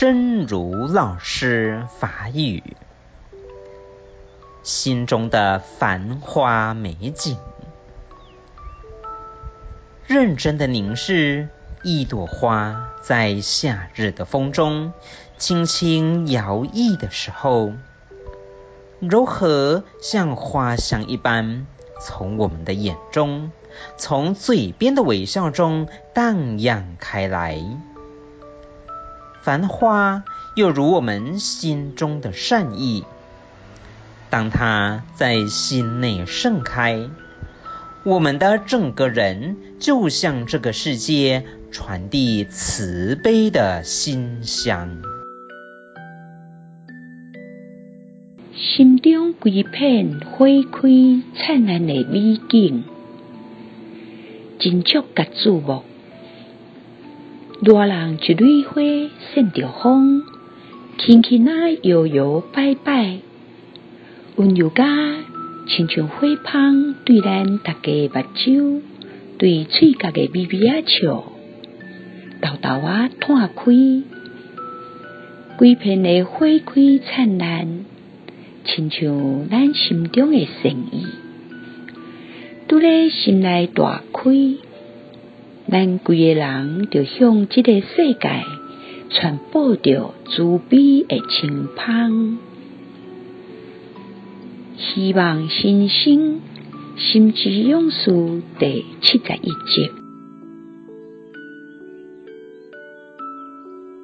真如老师法语，心中的繁花美景，认真的凝视一朵花在夏日的风中轻轻摇曳的时候，柔和像花香一般，从我们的眼中，从嘴边的微笑中荡漾开来。繁花又如我们心中的善意，当它在心内盛开，我们的整个人就向这个世界传递慈悲的馨香。心中规片花开灿烂的美景，真触觉注目。热人一蕊花扇着风，轻轻啊摇摇摆摆，温柔甲亲像花香对咱大家目睭，对嘴角的微微啊笑，豆豆啊绽开，规片的花开灿烂，亲像咱心中的善意，拄咧心内大开。咱规个人就向这个世界传播着慈悲的清芳。希望新生心之勇士第七十一集。